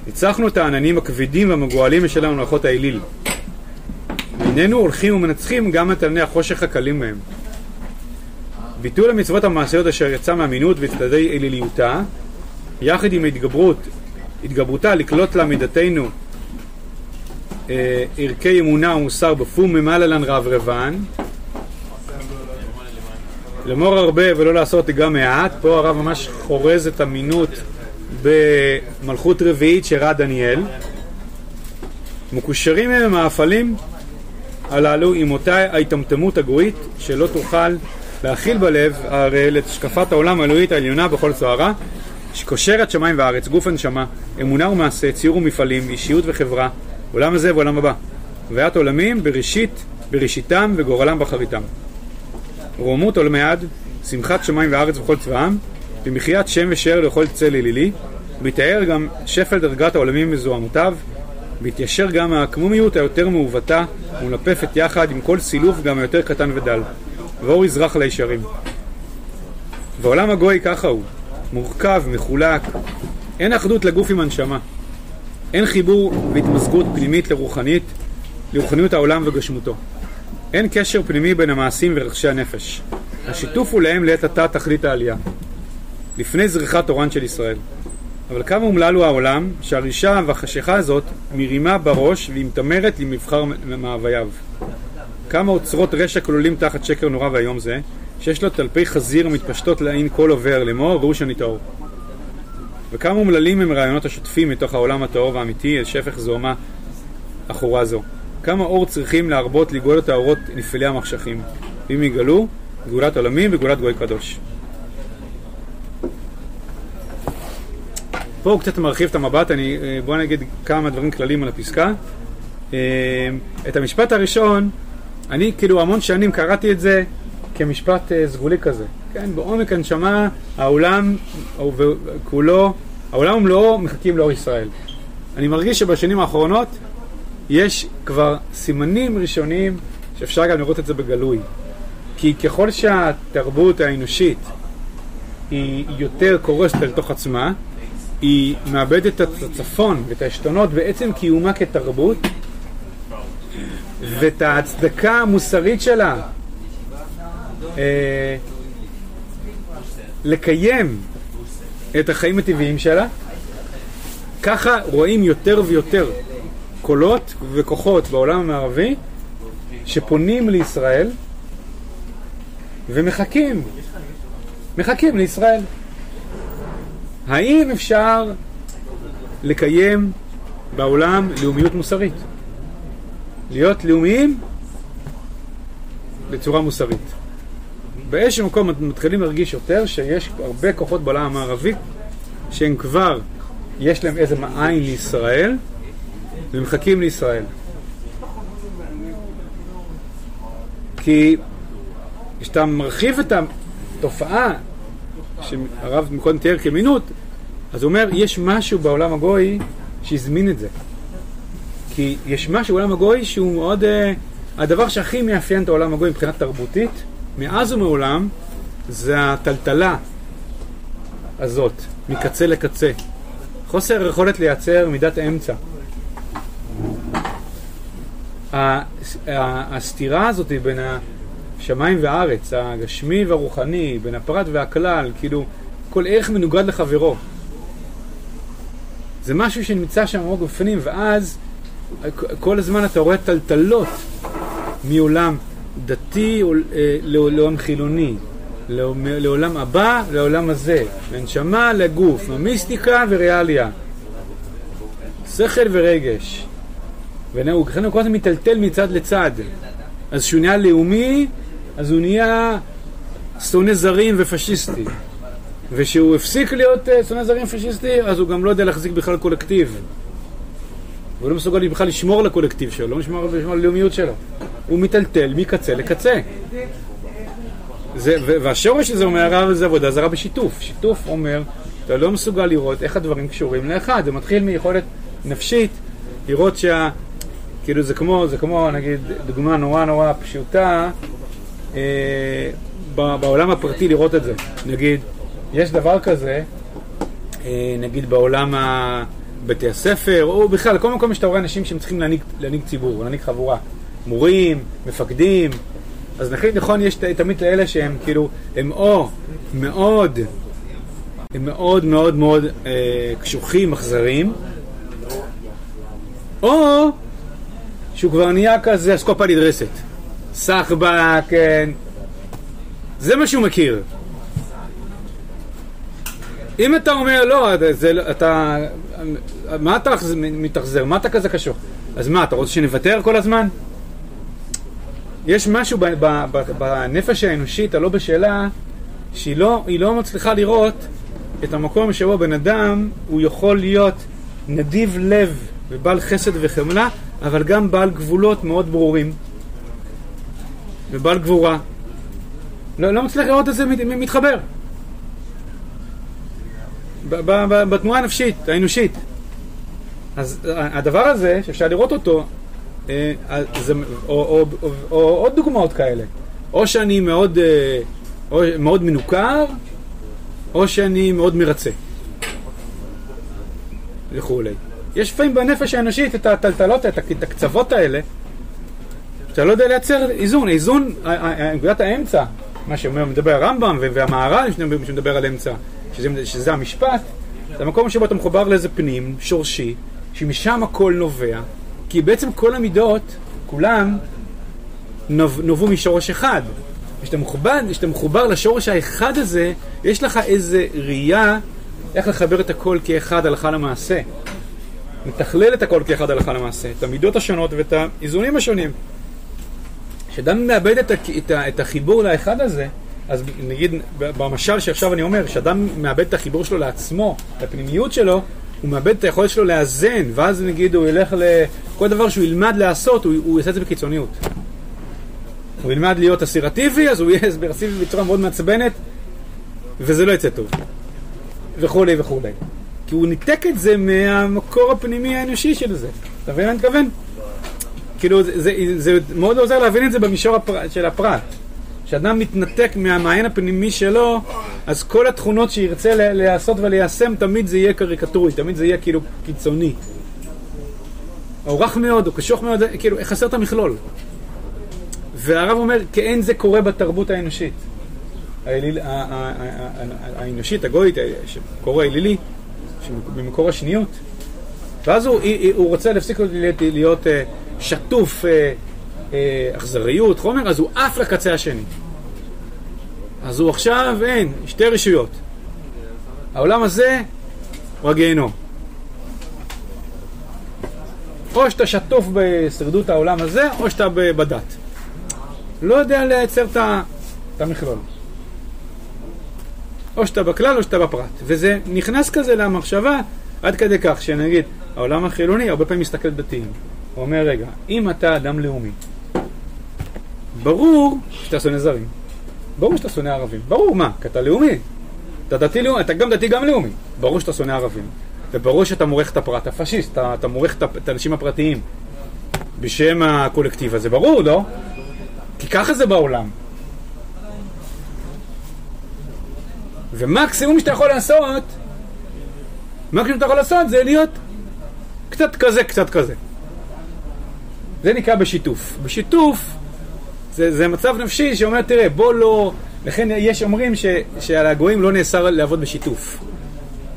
ניצחנו את העננים הכבדים והמגועלים משל מלאכות האליל. והננו הולכים ומנצחים גם את ענני החושך הקלים מהם. ביטול המצוות המעשיות אשר יצא מאמינות וצדדי אליליותה, יחד עם ההתגברות, התגברותה לקלוט לעמידתנו אה, ערכי אמונה ומוסר בפום ממעלה לן רב רבן, לאמור הרבה ולא לעשות גם מעט, פה הרב ממש חורז את אמינות במלכות רביעית שראה דניאל. מקושרים הם המאפלים הללו עם אותה ההיטמטמות הגויית שלא תוכל להכיל בלב הראל את השקפת העולם האלוהית העליונה בכל צוערה שקושרת שמיים וארץ, גוף הנשמה, אמונה ומעשה, ציור ומפעלים, אישיות וחברה, עולם הזה ועולם הבא. הוויית עולמים בראשית, בראשיתם וגורלם באחריתם. רוממות עולמי עד, שמחת שמיים וארץ וכל צבאם, במחיית שם ושאר לכל צל אלילי, מתאר גם שפל דרגת העולמים מזוהמותיו, והתיישר גם העקמומיות היותר מעוותה ומלפפת יחד עם כל סילוף גם היותר קטן ודל, ואור יזרח לישרים. ועולם הגוי ככה הוא, מורכב, מחולק, אין אחדות לגוף עם הנשמה, אין חיבור והתמזגות פנימית לרוחנית, לרוחניות העולם וגשמותו. אין קשר פנימי בין המעשים ורכשי הנפש. השיתוף הוא להם לעת עתה תכלית העלייה, לפני זריחת אורן של ישראל. אבל כמה אומלל הוא העולם, שהרישה והחשיכה הזאת מרימה בראש והיא מתעמרת למבחר מאווייו. כמה אוצרות רשע כלולים תחת שקר נורא ואיום זה, שיש לו טלפי חזיר המתפשטות לעין כל עובר לאמור ראוש אני טהור. וכמה אומללים הם רעיונות השוטפים מתוך העולם הטהור והאמיתי אל שפך זוהמה עכורה זו. כמה אור צריכים להרבות לגאול את האורות נפעלי המחשכים. ואם יגלו, גאולת עולמים וגאולת גוי קדוש. פה הוא קצת מרחיב את המבט, אני, אה, בוא נגיד כמה דברים כלליים על הפסקה. אה, את המשפט הראשון, אני כאילו המון שנים קראתי את זה כמשפט אה, סגולי כזה. כן, בעומק הנשמה העולם כולו, העולם ומלואו מחכים לאור ישראל. אני מרגיש שבשנים האחרונות יש כבר סימנים ראשונים שאפשר גם לראות את זה בגלוי. כי ככל שהתרבות האנושית היא יותר קורסת אל תוך עצמה, היא מאבדת את הצפון ואת העשתונות בעצם קיומה כתרבות ואת ההצדקה המוסרית שלה אה, לקיים את החיים הטבעיים שלה, ככה רואים יותר ויותר קולות וכוחות בעולם המערבי שפונים לישראל ומחכים, מחכים לישראל. האם אפשר לקיים בעולם לאומיות מוסרית? להיות לאומיים בצורה מוסרית. באיזשהו מקום מתחילים להרגיש יותר שיש הרבה כוחות בעולם המערבי שהם כבר, יש להם איזה מעין לישראל ומחכים לישראל. כי כשאתה מרחיב את התופעה שהרב מקודם תיאר כמינות, אז הוא אומר, יש משהו בעולם הגוי שהזמין את זה. כי יש משהו בעולם הגוי שהוא מאוד... Uh, הדבר שהכי מאפיין את העולם הגוי מבחינה תרבותית, מאז ומעולם, זה הטלטלה הזאת, מקצה לקצה. חוסר יכולת לייצר מידת אמצע. הסתירה הזאת בין השמיים והארץ, הגשמי והרוחני, בין הפרט והכלל, כאילו, כל ערך מנוגד לחברו. זה משהו שנמצא שם עמוק בפנים, ואז כל הזמן אתה רואה טלטלות מעולם דתי אה, לעולם חילוני, לעולם הבא, לעולם הזה, מנשמה לגוף, מהמיסטיקה וריאליה, שכל ורגש. ולכן הוא כל הזמן מיטלטל מצד לצד. אז כשהוא נהיה לאומי, אז הוא נהיה שונא זרים ופשיסטי. וכשהוא הפסיק להיות אה, שונא זרים ופשיסטי, אז הוא גם לא יודע להחזיק בכלל קולקטיב. הוא לא מסוגל בכלל לשמור על הקולקטיב שלו, לא לשמור על הלאומיות שלו. הוא מיטלטל מקצה לקצה. זה, והשורש הזה אומר הרב זה עבודה זרה בשיתוף. שיתוף אומר, אתה לא מסוגל לראות איך הדברים קשורים לאחד. זה מתחיל מיכולת נפשית לראות שה... כאילו זה כמו, זה כמו נגיד דוגמה נורא נורא פשוטה אה, בעולם הפרטי לראות את זה. נגיד, יש דבר כזה, אה, נגיד בעולם ה... בתי הספר, או בכלל, כל מקום שאתה רואה אנשים שהם צריכים להנהיג, להנהיג ציבור, להנהיג חבורה. מורים, מפקדים. אז נכון, נכון, יש תמיד כאלה שהם כאילו, הם או מאוד, הם מאוד מאוד מאוד אה, קשוחים, אכזריים, או שהוא כבר נהיה כזה אסקופה נדרסת. סחבק, כן. זה מה שהוא מכיר. אם אתה אומר, לא, זה, לא, אתה, מה אתה מתאכזר? מה אתה כזה קשור? אז מה, אתה רוצה שנוותר כל הזמן? יש משהו בנפש האנושית הלא בשאלה, שהיא לא, לא מצליחה לראות את המקום שבו בן אדם הוא יכול להיות נדיב לב ובעל חסד וחמלה, אבל גם בעל גבולות מאוד ברורים ובעל גבורה. לא, לא מצליח לראות את זה מתחבר. בתנועה הנפשית, האנושית. אז הדבר הזה, שאפשר לראות אותו, אה, זה, או, או, או, או עוד דוגמאות כאלה. או שאני מאוד, אה, או, מאוד מנוכר, או שאני מאוד מרצה. וכולי. יש לפעמים בנפש האנושית את הטלטלות, את הקצוות האלה, שאתה לא יודע לייצר איזון. איזון, נקודת האמצע, מה שאומר, מדבר הרמב"ם והמהר"ל שמדבר על אמצע, שזה, שזה המשפט, זה המקום שבו אתה מחובר לאיזה פנים, שורשי, שמשם הכל נובע, כי בעצם כל המידות, כולם, נוב, נובעו משורש אחד. כשאתה מחובר, כשאתה מחובר לשורש האחד הזה, יש לך איזה ראייה איך לחבר את הכל כאחד הלכה למעשה. מתכלל את הכל כאחד הלכה למעשה, את המידות השונות ואת האיזונים השונים. כשאדם מאבד את, את, את החיבור לאחד הזה, אז נגיד במשל שעכשיו אני אומר, כשאדם מאבד את החיבור שלו לעצמו, לפנימיות שלו, הוא מאבד את היכולת שלו לאזן, ואז נגיד הוא ילך לכל דבר שהוא ילמד לעשות, הוא, הוא יעשה את זה בקיצוניות. הוא ילמד להיות אסירטיבי, אז הוא יהיה אסירטיבי בצורה מאוד מעצבנת, וזה לא יצא טוב. וכולי וכולי. כי הוא ניתק את זה מהמקור הפנימי האנושי של זה. אתה מבין מה אני מתכוון? כאילו, זה, זה, זה מאוד עוזר להבין את זה במישור הפר, של הפרט. כשאדם מתנתק מהמעיין הפנימי שלו, אז כל התכונות שירצה לעשות וליישם, תמיד זה יהיה קריקטורי, תמיד זה יהיה כאילו קיצוני. או רך מאוד, או קשוח מאוד, כאילו, חסר את המכלול. והרב אומר, כאין זה קורה בתרבות האנושית. האנושית, הגויית, שקורא האלילי, במקור השניות. ואז הוא, רוצה להפסיק להיות, אה, שטוף אה, אכזריות, חומר, אז הוא עף לקצה השני. אז הוא עכשיו, אין, שתי רשויות. העולם הזה הוא הגיהנום. או שאתה שטוף בשרידות העולם הזה, או שאתה בדת. לא יודע לייצר את המכלול. או שאתה בכלל או שאתה בפרט. וזה נכנס כזה למחשבה עד כדי כך שנגיד, העולם החילוני הרבה פעמים מסתכל דתיים. הוא אומר, רגע, אם אתה אדם לאומי, ברור שאתה שונא זרים. ברור שאתה שונא ערבים. ברור, מה? כי אתה לאומי. אתה דתי לאומי, אתה גם דתי גם לאומי. ברור שאתה שונא ערבים. וברור שאתה מורך את הפרט הפשיסט, אתה, אתה מורך את האנשים הפרטיים בשם הקולקטיב הזה. ברור, לא? כי ככה זה בעולם. ומקסימום שאתה יכול לעשות, מקסימום שאתה יכול לעשות זה להיות קצת כזה, קצת כזה. זה נקרא בשיתוף. בשיתוף זה, זה מצב נפשי שאומר, תראה, בוא לא... לכן יש אומרים ש, שעל הגויים לא נאסר לעבוד בשיתוף.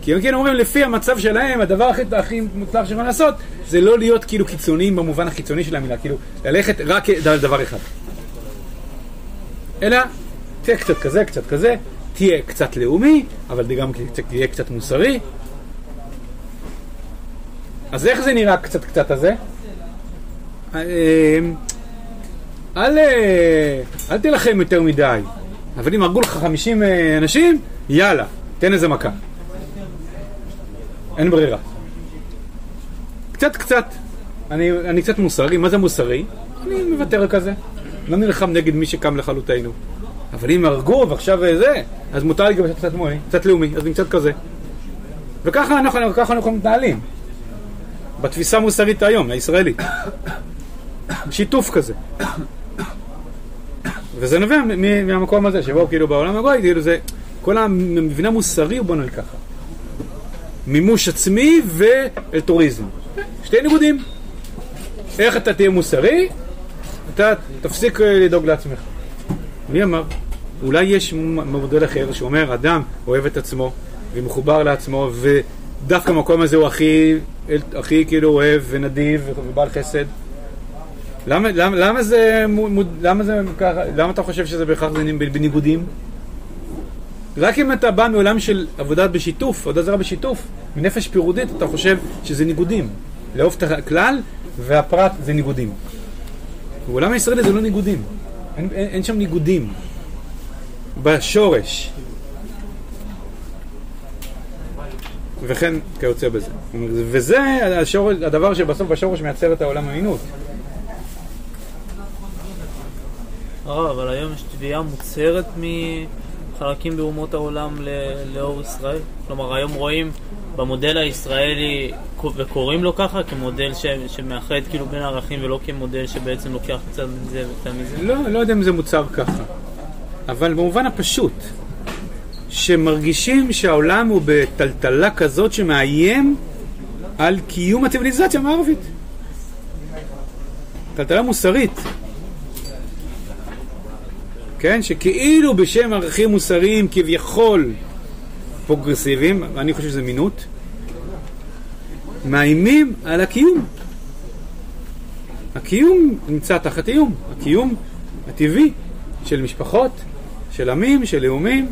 כי הם כן אומרים, לפי המצב שלהם, הדבר הכי, הכי מוצלח שיכולים לעשות, זה לא להיות כאילו קיצוניים במובן החיצוני של המילה, כאילו, ללכת רק על דבר אחד. אלא, תהיה קצת כזה, קצת כזה, תהיה קצת לאומי, אבל גם תהיה קצת מוסרי. אז איך זה נראה קצת קצת הזה? אה, אל, אה, אל תילחם יותר מדי, אבל אם הרגו לך 50 אה, אנשים, יאללה, תן איזה מכה. אין ברירה. קצת קצת. אני, אני קצת מוסרי, מה זה מוסרי? אני מוותר כזה. לא נלחם נגד מי שקם לכלותנו. אבל אם הרגו ועכשיו זה, אז מותר לי גם קצת מוני, קצת לאומי, אז אני קצת כזה. וככה אנחנו, אנחנו מתנהלים. בתפיסה המוסרית היום, הישראלית. שיתוף כזה. וזה נובע מהמקום הזה, שבו כאילו בעולם הגוי, כאילו זה, כל המבנה המוסרי הוא בונה ככה. מימוש עצמי ואלטוריזם. שתי ניגודים. איך אתה תהיה מוסרי? אתה תפסיק אה, לדאוג לעצמך. מי אמר? אולי יש מודל אחר שאומר, אדם אוהב את עצמו ומחובר לעצמו, ודווקא המקום הזה הוא הכי, הכי כאילו אוהב ונדיב ובעל חסד. למה, למה, למה זה, למה זה ככה, למה אתה חושב שזה בהכרח בניגודים? רק אם אתה בא מעולם של עבודה בשיתוף, עבודה זרה בשיתוף, מנפש פירודית, אתה חושב שזה ניגודים. לאהוב את הכלל והפרט זה ניגודים. בעולם הישראלי זה לא ניגודים. אין, אין, אין שם ניגודים. בשורש. וכן כיוצא בזה. וזה השורש, הדבר שבסוף בשורש מייצר את העולם האמינות. הרב, אבל היום יש תביעה מוצהרת מחלקים באומות העולם לאור ישראל? כלומר, היום רואים במודל הישראלי, וקוראים לו ככה, כמודל שמאחד כאילו בין הערכים ולא כמודל שבעצם לוקח קצת מזה וקצת מזה? לא, לא יודע אם זה מוצר ככה. אבל במובן הפשוט, שמרגישים שהעולם הוא בטלטלה כזאת שמאיים על קיום הציוויליזציה המערבית. טלטלה מוסרית. כן? שכאילו בשם ערכים מוסריים כביכול פרוגרסיביים, אני חושב שזה מינות, מאיימים על הקיום. הקיום נמצא תחת איום, הקיום הטבעי של משפחות, של עמים, של לאומים,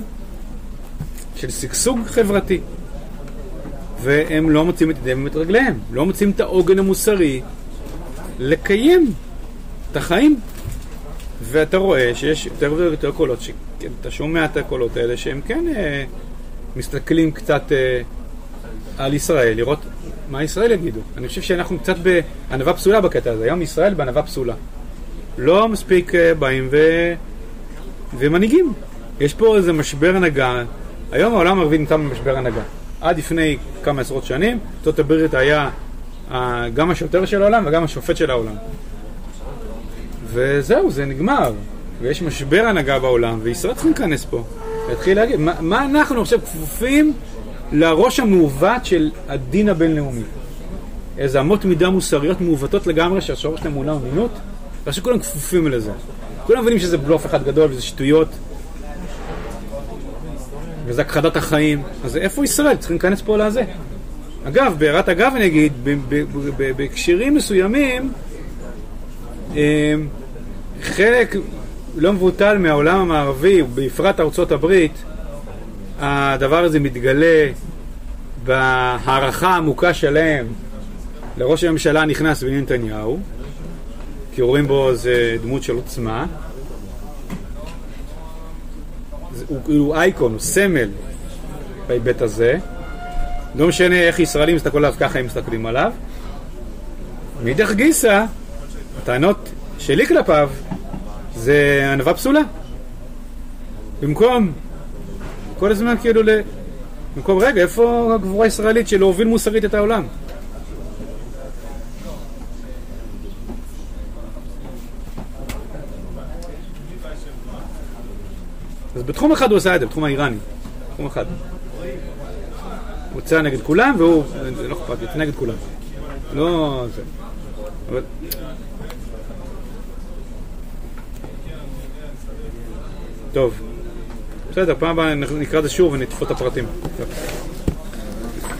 של שגשוג חברתי. והם לא מוצאים את ידיהם ואת רגליהם, לא מוצאים את העוגן המוסרי לקיים את החיים. ואתה רואה שיש יותר ויותר קולות, שאתה שומע את הקולות האלה שהם כן אה, מסתכלים קצת אה, על ישראל, לראות מה ישראל יגידו. אני חושב שאנחנו קצת בענווה פסולה בקטע הזה, היום ישראל בענווה פסולה. לא מספיק אה, באים ו... ומנהיגים. יש פה איזה משבר הנהגה. היום העולם הערבי נמצא במשבר הנהגה. עד לפני כמה עשרות שנים, ארצות הברית היה אה, גם השוטר של העולם וגם השופט של העולם. וזהו, זה נגמר. ויש משבר הנהגה בעולם, וישראל צריכים להיכנס פה. להתחיל להגיד, מה, מה אנחנו עכשיו כפופים לראש המעוות של הדין הבינלאומי? איזה אמות מידה מוסריות מעוותות לגמרי שהשורש שלהם מולה ומינות, ועכשיו כולם כפופים לזה. כולם מבינים שזה בלוף אחד גדול וזה שטויות, וזה הכחדת החיים. אז איפה ישראל? צריכים להיכנס פה לזה. אגב, בהערת אגב אני אגיד, בהקשרים מסוימים, אמ, חלק לא מבוטל מהעולם המערבי, ובפרט ארצות הברית, הדבר הזה מתגלה בהערכה העמוקה שלהם לראש הממשלה הנכנס בנימין נתניהו, כי רואים בו איזה דמות של עוצמה. הוא כאילו אייקון, הוא סמל בהיבט הזה. לא משנה איך ישראלים מסתכלו עליו, ככה הם מסתכלים עליו. מאידך גיסא, הטענות שלי כלפיו זה ענווה פסולה. במקום כל הזמן כאילו ל... במקום, רגע, איפה הגבורה הישראלית של להוביל מוסרית את העולם? אז בתחום אחד הוא עשה את זה, בתחום האיראני. תחום אחד. הוא הוצא נגד כולם והוא, זה לא אכפת לי, נגד כולם. לא... זה. אבל... טוב. בסדר, פעם הבאה נקרא את זה שוב ונתפוט את הפרטים. טוב.